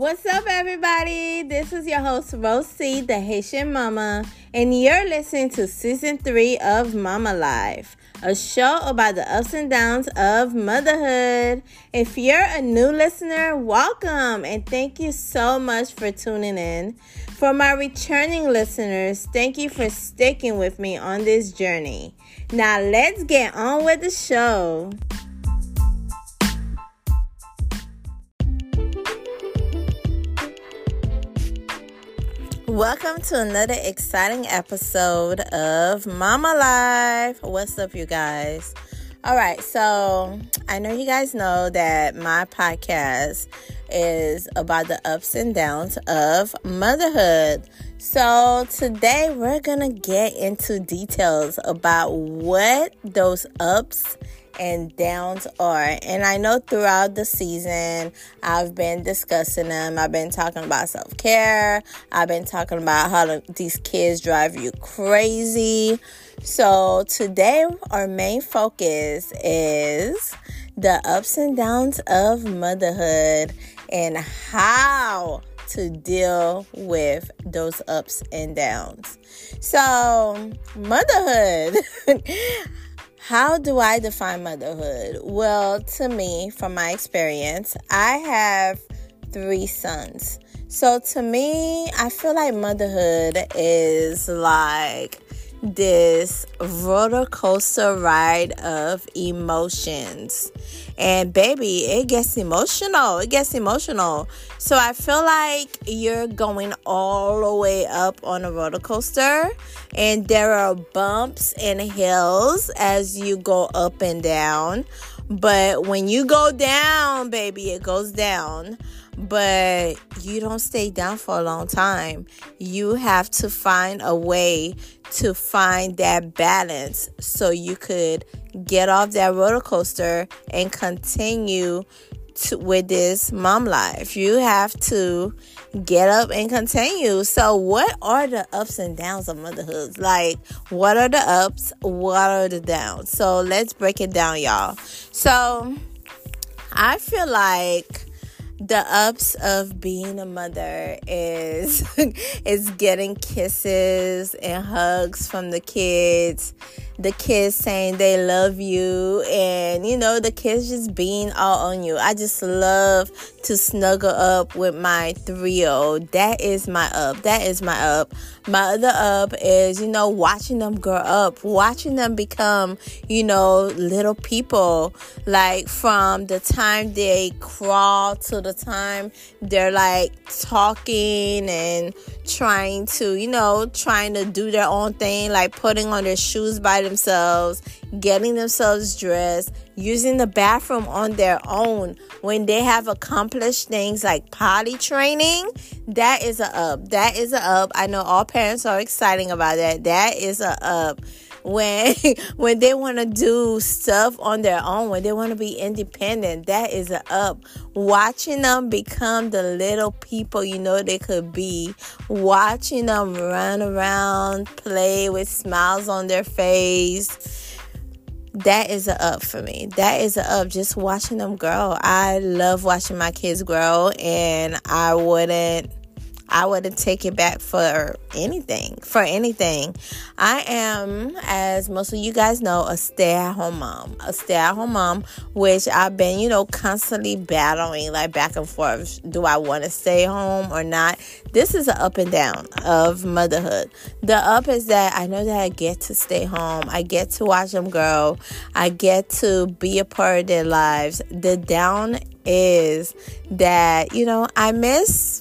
What's up, everybody? This is your host, Rosie, the Haitian Mama, and you're listening to season three of Mama Life, a show about the ups and downs of motherhood. If you're a new listener, welcome and thank you so much for tuning in. For my returning listeners, thank you for sticking with me on this journey. Now, let's get on with the show. Welcome to another exciting episode of Mama Life. What's up, you guys? All right, so I know you guys know that my podcast is about the ups and downs of motherhood. So today we're gonna get into details about what those ups and downs are. And I know throughout the season, I've been discussing them. I've been talking about self care. I've been talking about how these kids drive you crazy. So today, our main focus is the ups and downs of motherhood and how to deal with those ups and downs. So, motherhood. How do I define motherhood? Well, to me, from my experience, I have three sons. So to me, I feel like motherhood is like this roller coaster ride of emotions. And baby, it gets emotional. It gets emotional. So I feel like you're going all the way up on a roller coaster, and there are bumps and hills as you go up and down. But when you go down, baby, it goes down but you don't stay down for a long time. You have to find a way to find that balance so you could get off that roller coaster and continue to, with this mom life. You have to get up and continue. So, what are the ups and downs of motherhood? Like, what are the ups? What are the downs? So, let's break it down, y'all. So, I feel like the ups of being a mother is is getting kisses and hugs from the kids. The kids saying they love you and you know the kids just being all on you. I just love to snuggle up with my three-year-old. That is my up. That is my up. My other up is you know watching them grow up watching them become you know little people. Like from the time they crawl to the time they're like talking and trying to you know trying to do their own thing like putting on their shoes by themselves, getting themselves dressed, using the bathroom on their own when they have accomplished things like potty training. That is a up. That is a up. I know all parents are exciting about that. That is a up when when they want to do stuff on their own when they want to be independent that is a up watching them become the little people you know they could be watching them run around play with smiles on their face that is a up for me. That is a up just watching them grow. I love watching my kids grow and I wouldn't I wouldn't take it back for anything. For anything. I am, as most of you guys know, a stay at home mom. A stay at home mom, which I've been, you know, constantly battling like back and forth. Do I want to stay home or not? This is an up and down of motherhood. The up is that I know that I get to stay home, I get to watch them grow, I get to be a part of their lives. The down is that, you know, I miss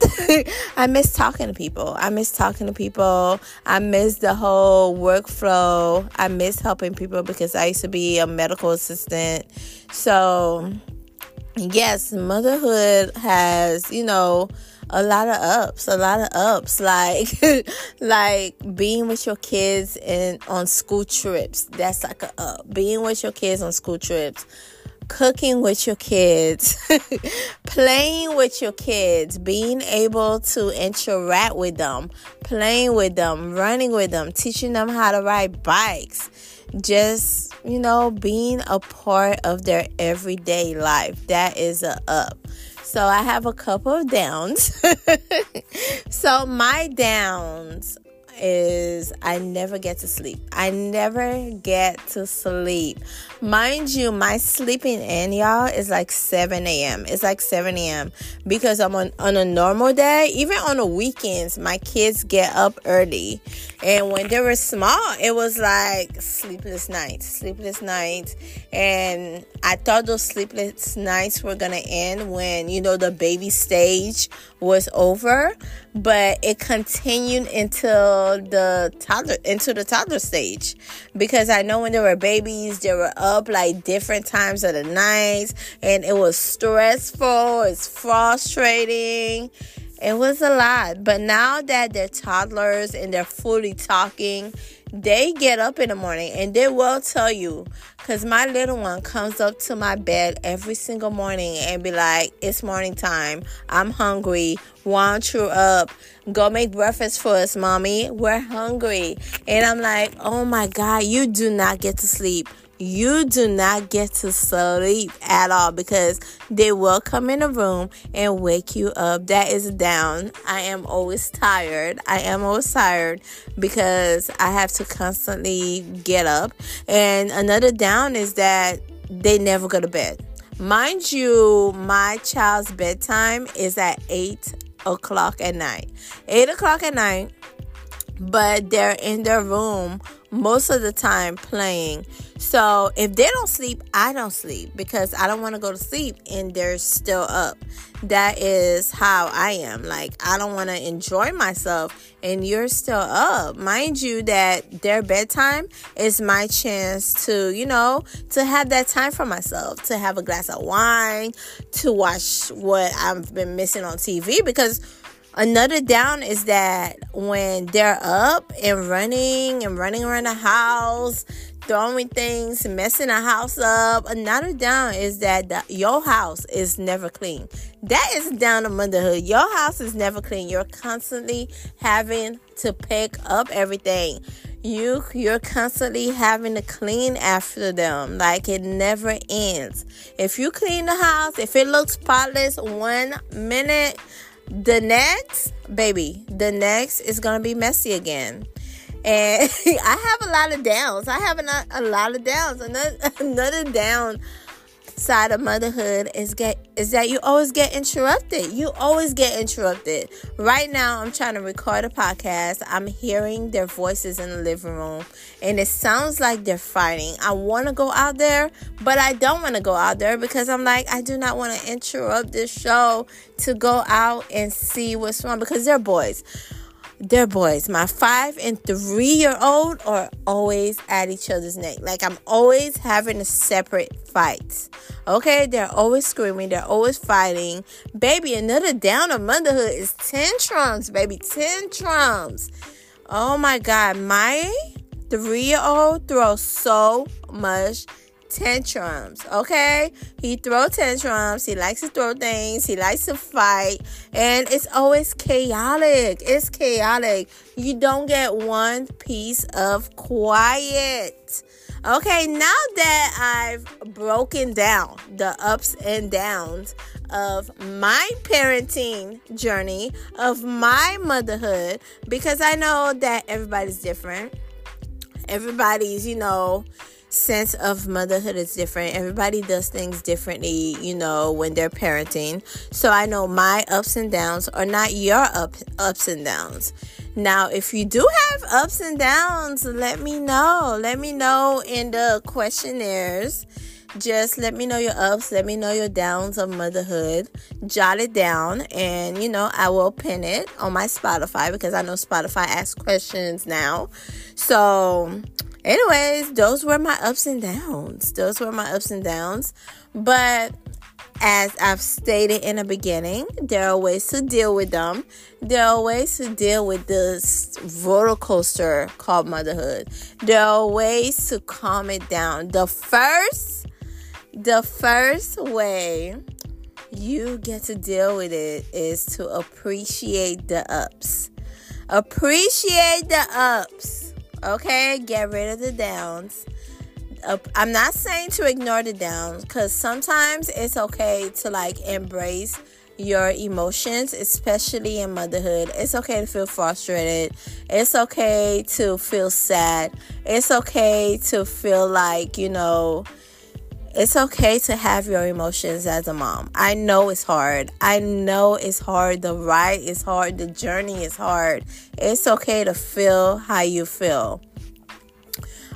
I miss talking to people. I miss talking to people. I miss the whole workflow. I miss helping people because I used to be a medical assistant. So, yes, motherhood has, you know, a lot of ups, a lot of ups like like being with your kids and on school trips. That's like a up. Being with your kids on school trips cooking with your kids, playing with your kids, being able to interact with them, playing with them, running with them, teaching them how to ride bikes, just, you know, being a part of their everyday life. That is a up. So I have a couple of downs. so my downs is I never get to sleep. I never get to sleep. Mind you, my sleeping in, y'all, is like 7 a.m. It's like 7 a.m. because I'm on, on a normal day, even on the weekends, my kids get up early. And when they were small, it was like sleepless nights, sleepless nights. And I thought those sleepless nights were going to end when, you know, the baby stage was over, but it continued until the toddler, into the toddler stage. Because I know when they were babies, they were up like different times of the night and it was stressful, it's frustrating. It was a lot. But now that they're toddlers and they're fully talking, they get up in the morning and they will tell you because my little one comes up to my bed every single morning and be like it's morning time i'm hungry want you up go make breakfast for us mommy we're hungry and i'm like oh my god you do not get to sleep you do not get to sleep at all because they will come in the room and wake you up. That is down. I am always tired. I am always tired because I have to constantly get up. And another down is that they never go to bed. Mind you, my child's bedtime is at 8 o'clock at night. 8 o'clock at night, but they're in their room most of the time playing. So if they don't sleep, I don't sleep because I don't want to go to sleep and they're still up. That is how I am. Like, I don't want to enjoy myself and you're still up. Mind you, that their bedtime is my chance to, you know, to have that time for myself, to have a glass of wine, to watch what I've been missing on TV because Another down is that when they're up and running and running around the house, throwing things, messing the house up. Another down is that the, your house is never clean. That is down of motherhood. Your house is never clean. You're constantly having to pick up everything. You you're constantly having to clean after them. Like it never ends. If you clean the house, if it looks spotless one minute, the next, baby, the next is gonna be messy again. And I have a lot of downs. I have a, a lot of downs. Another, another down side of motherhood is get is that you always get interrupted. You always get interrupted. Right now, I'm trying to record a podcast. I'm hearing their voices in the living room, and it sounds like they're fighting. I want to go out there, but I don't want to go out there because I'm like, I do not want to interrupt this show to go out and see what's wrong because they're boys they're boys. My five and three year old are always at each other's neck. Like I'm always having a separate fights. Okay, they're always screaming, they're always fighting. Baby, another down of motherhood is tantrums, baby, tantrums. Oh my god, my three year old throws so much tantrums, okay? He throw tantrums, he likes to throw things, he likes to fight, and it's always chaotic. It's chaotic. You don't get one piece of quiet. Okay, now that I've broken down the ups and downs of my parenting journey, of my motherhood, because I know that everybody's different. Everybody's, you know, sense of motherhood is different. Everybody does things differently, you know, when they're parenting. So I know my ups and downs are not your up, ups and downs. Now, if you do have ups and downs, let me know. Let me know in the questionnaires. Just let me know your ups, let me know your downs of motherhood. Jot it down, and you know, I will pin it on my Spotify because I know Spotify asks questions now. So, anyways, those were my ups and downs. Those were my ups and downs. But as I've stated in the beginning, there are ways to deal with them. There are ways to deal with this roller coaster called motherhood. There are ways to calm it down. The first, the first way you get to deal with it is to appreciate the ups. Appreciate the ups Okay, get rid of the downs. uh, I'm not saying to ignore the downs because sometimes it's okay to like embrace your emotions, especially in motherhood. It's okay to feel frustrated. It's okay to feel sad. It's okay to feel like, you know, it's okay to have your emotions as a mom. I know it's hard. I know it's hard. The ride is hard. The journey is hard. It's okay to feel how you feel.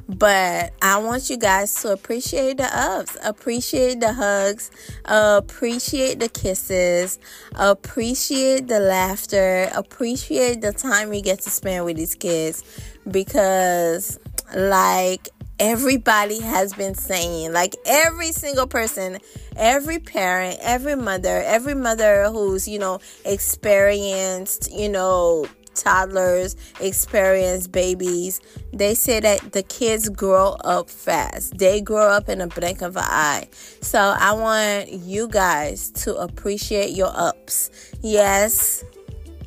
But I want you guys to appreciate the ups, appreciate the hugs, appreciate the kisses, appreciate the laughter, appreciate the time you get to spend with these kids because, like, everybody has been saying like every single person every parent every mother every mother who's you know experienced you know toddlers, experienced babies, they say that the kids grow up fast. They grow up in a blink of an eye. So I want you guys to appreciate your ups. Yes.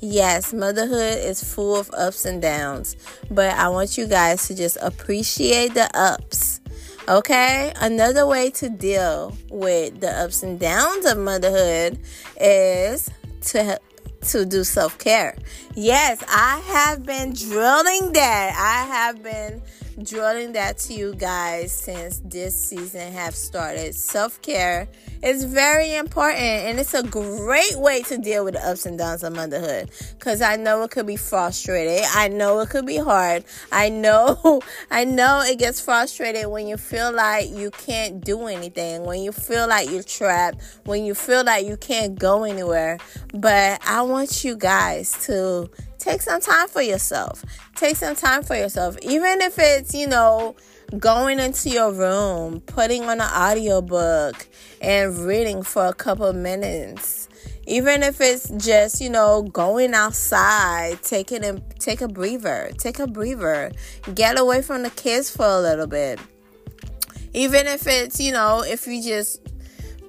Yes, motherhood is full of ups and downs, but I want you guys to just appreciate the ups. Okay, another way to deal with the ups and downs of motherhood is to to do self care. Yes, I have been drilling that. I have been drilling that to you guys since this season have started. Self care is very important and it's a great way to deal with the ups and downs of motherhood. Cause I know it could be frustrating. I know it could be hard. I know I know it gets frustrated when you feel like you can't do anything, when you feel like you're trapped, when you feel like you can't go anywhere. But I want you guys to take some time for yourself. Take some time for yourself. Even if it's, you know, going into your room, putting on an audiobook and reading for a couple minutes. Even if it's just, you know, going outside, taking a take a breather, take a breather. Get away from the kids for a little bit. Even if it's, you know, if you just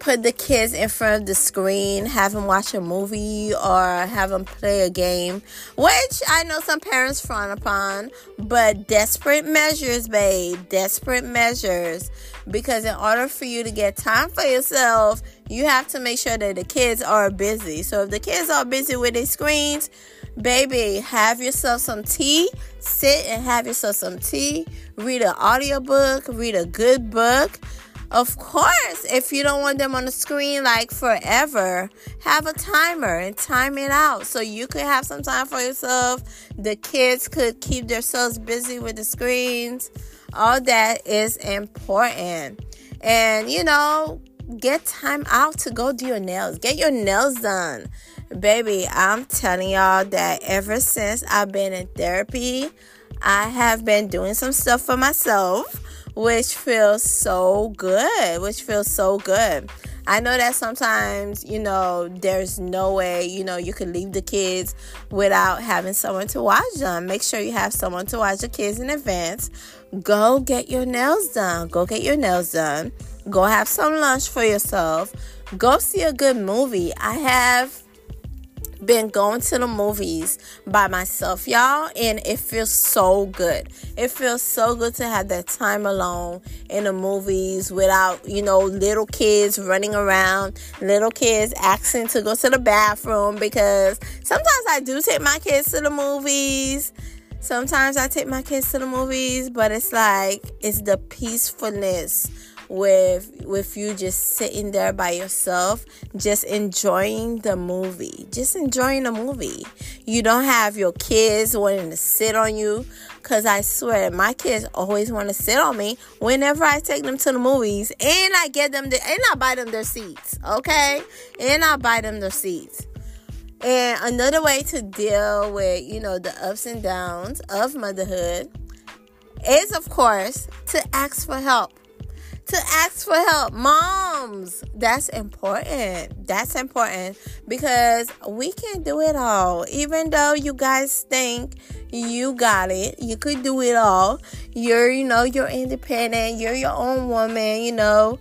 put the kids in front of the screen, have them watch a movie or have them play a game, which I know some parents frown upon, but desperate measures, babe, desperate measures. Because in order for you to get time for yourself, you have to make sure that the kids are busy. So if the kids are busy with their screens, baby, have yourself some tea. Sit and have yourself some tea. Read an audiobook, read a good book of course, if you don't want them on the screen like forever, have a timer and time it out so you could have some time for yourself. The kids could keep themselves busy with the screens. All that is important. And you know, get time out to go do your nails. Get your nails done. Baby, I'm telling y'all that ever since I've been in therapy, I have been doing some stuff for myself which feels so good, which feels so good. I know that sometimes, you know, there's no way, you know, you can leave the kids without having someone to watch them. Make sure you have someone to watch the kids in advance. Go get your nails done. Go get your nails done. Go have some lunch for yourself. Go see a good movie. I have been going to the movies by myself, y'all, and it feels so good. It feels so good to have that time alone in the movies without, you know, little kids running around, little kids asking to go to the bathroom because sometimes I do take my kids to the movies. Sometimes I take my kids to the movies, but it's like it's the peacefulness with with you just sitting there by yourself just enjoying the movie. Just enjoying the movie. You don't have your kids wanting to sit on you. Because i swear my kids always want to sit on me whenever i take them to the movies. And i get them the, and i buy them their seats okay? And i buy them their seats. And another way to deal with you know the ups and downs of motherhood is of course to ask for help to ask for help. Moms, that's important. That's important because we can't do it all. Even though you guys think you got it, you could do it all. You're, you know, you're independent, you're your own woman, you know.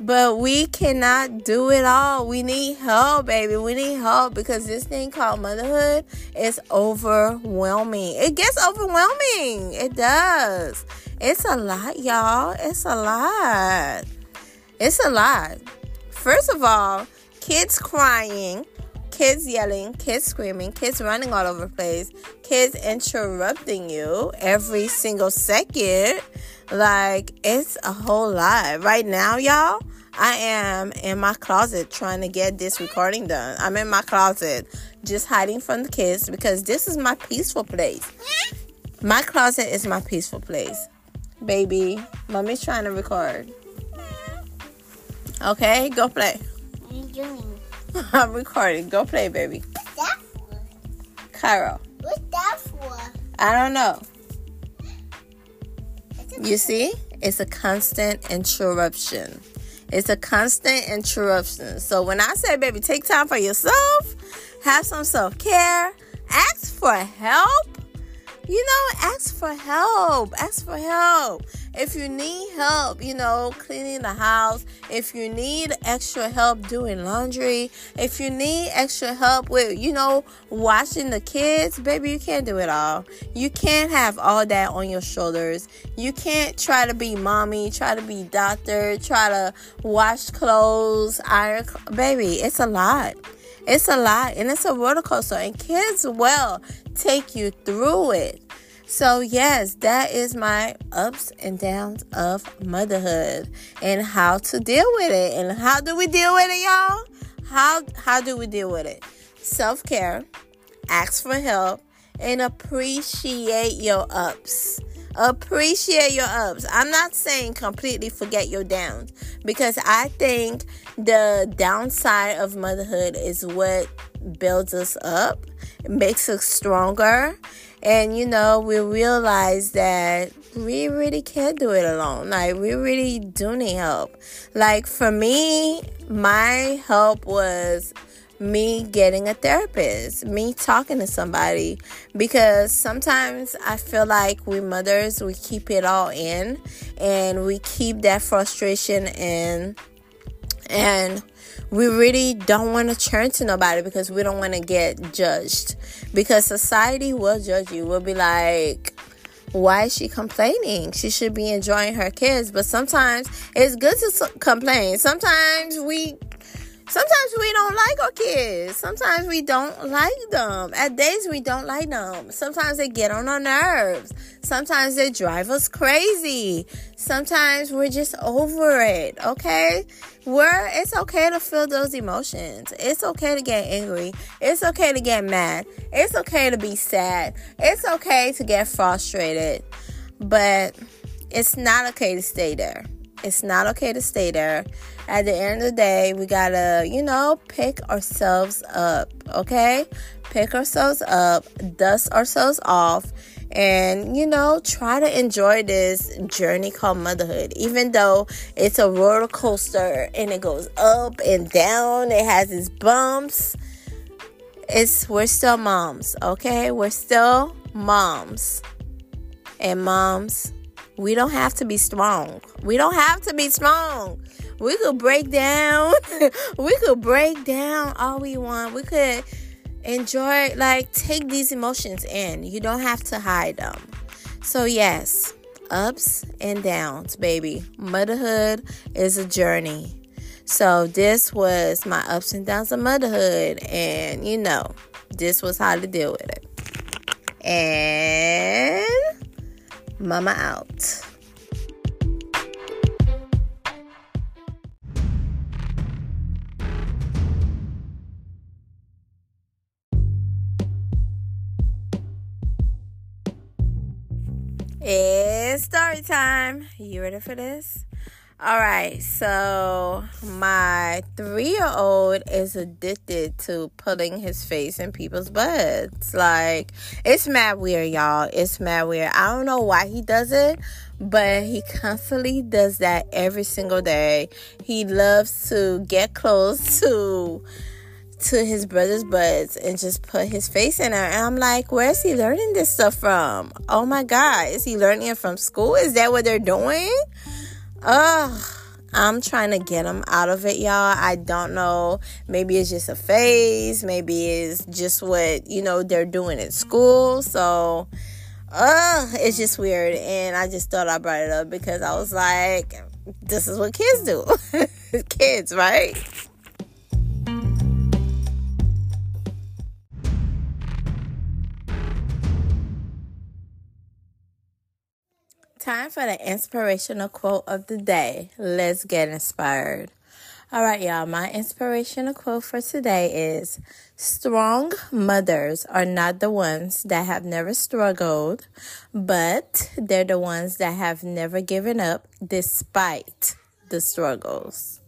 But we cannot do it all. We need help, baby. We need help because this thing called motherhood is overwhelming. It gets overwhelming. It does. It's a lot, y'all. It's a lot. It's a lot. First of all, kids crying, kids yelling, kids screaming, kids running all over the place, kids interrupting you every single second. Like, it's a whole lot. Right now, y'all, I am in my closet trying to get this recording done. I'm in my closet just hiding from the kids because this is my peaceful place. My closet is my peaceful place. Baby, mommy's trying to record. Okay, go play. You doing? I'm recording. Go play, baby. What's that for? Cairo. What's that for? I don't know. You see? It's a constant interruption. It's a constant interruption. So when I say, baby, take time for yourself, have some self care, ask for help. You know, ask for help. Ask for help. If you need help, you know, cleaning the house, if you need extra help doing laundry, if you need extra help with, you know, watching the kids, baby, you can't do it all. You can't have all that on your shoulders. You can't try to be mommy, try to be doctor, try to wash clothes, iron, baby, it's a lot. It's a lot and it's a roller coaster, and kids will take you through it. So, yes, that is my ups and downs of motherhood and how to deal with it. And how do we deal with it, y'all? How how do we deal with it? Self-care, ask for help, and appreciate your ups. Appreciate your ups. I'm not saying completely forget your downs because I think the downside of motherhood is what builds us up, makes us stronger, and you know, we realize that we really can't do it alone. Like, we really do need help. Like, for me, my help was me getting a therapist, me talking to somebody because sometimes I feel like we mothers we keep it all in and we keep that frustration in and we really don't want to turn to nobody because we don't want to get judged because society will judge you. We'll be like why is she complaining? She should be enjoying her kids. But sometimes it's good to complain. Sometimes we Sometimes we don't like our kids. Sometimes we don't like them. At days we don't like them. Sometimes they get on our nerves. Sometimes they drive us crazy. Sometimes we're just over it, okay? We're it's okay to feel those emotions. It's okay to get angry. It's okay to get mad. It's okay to be sad. It's okay to get frustrated. But it's not okay to stay there. It's not okay to stay there. At the end of the day, we gotta, you know, pick ourselves up, okay? Pick ourselves up, dust ourselves off, and, you know, try to enjoy this journey called motherhood. Even though it's a roller coaster and it goes up and down, it has its bumps. It's we're still moms, okay? We're still moms. And moms, we don't have to be strong. We don't have to be strong. We could break down. we could break down all we want. We could enjoy, like, take these emotions in. You don't have to hide them. So, yes, ups and downs, baby. Motherhood is a journey. So, this was my ups and downs of motherhood. And, you know, this was how to deal with it. And Mama out. Story time. You ready for this? All right, so my three year old is addicted to putting his face in people's butts. Like, it's mad weird, y'all. It's mad weird. I don't know why he does it, but he constantly does that every single day. He loves to get close to to his brother's buds and just put his face in there. And I'm like, where's he learning this stuff from? Oh my God. Is he learning it from school? Is that what they're doing? Ugh. I'm trying to get them out of it, y'all. I don't know. Maybe it's just a phase. Maybe it's just what, you know, they're doing at school. So, uh, it's just weird. And I just thought I brought it up because I was like, this is what kids do. kids, right? Time for the inspirational quote of the day. Let's get inspired. All right, y'all. My inspirational quote for today is Strong mothers are not the ones that have never struggled, but they're the ones that have never given up despite the struggles.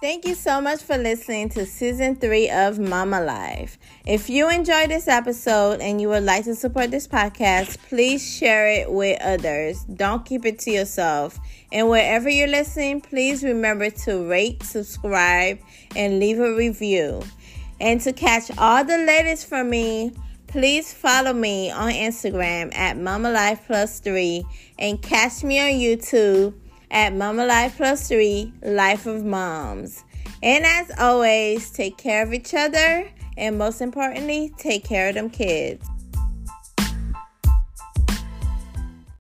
Thank you so much for listening to season three of Mama Life. If you enjoyed this episode and you would like to support this podcast, please share it with others. Don't keep it to yourself. And wherever you're listening, please remember to rate, subscribe, and leave a review. And to catch all the latest from me, please follow me on Instagram at Mama Life Plus Three and catch me on YouTube at Mama Life Plus 3 Life of Moms. And as always, take care of each other and most importantly, take care of them kids.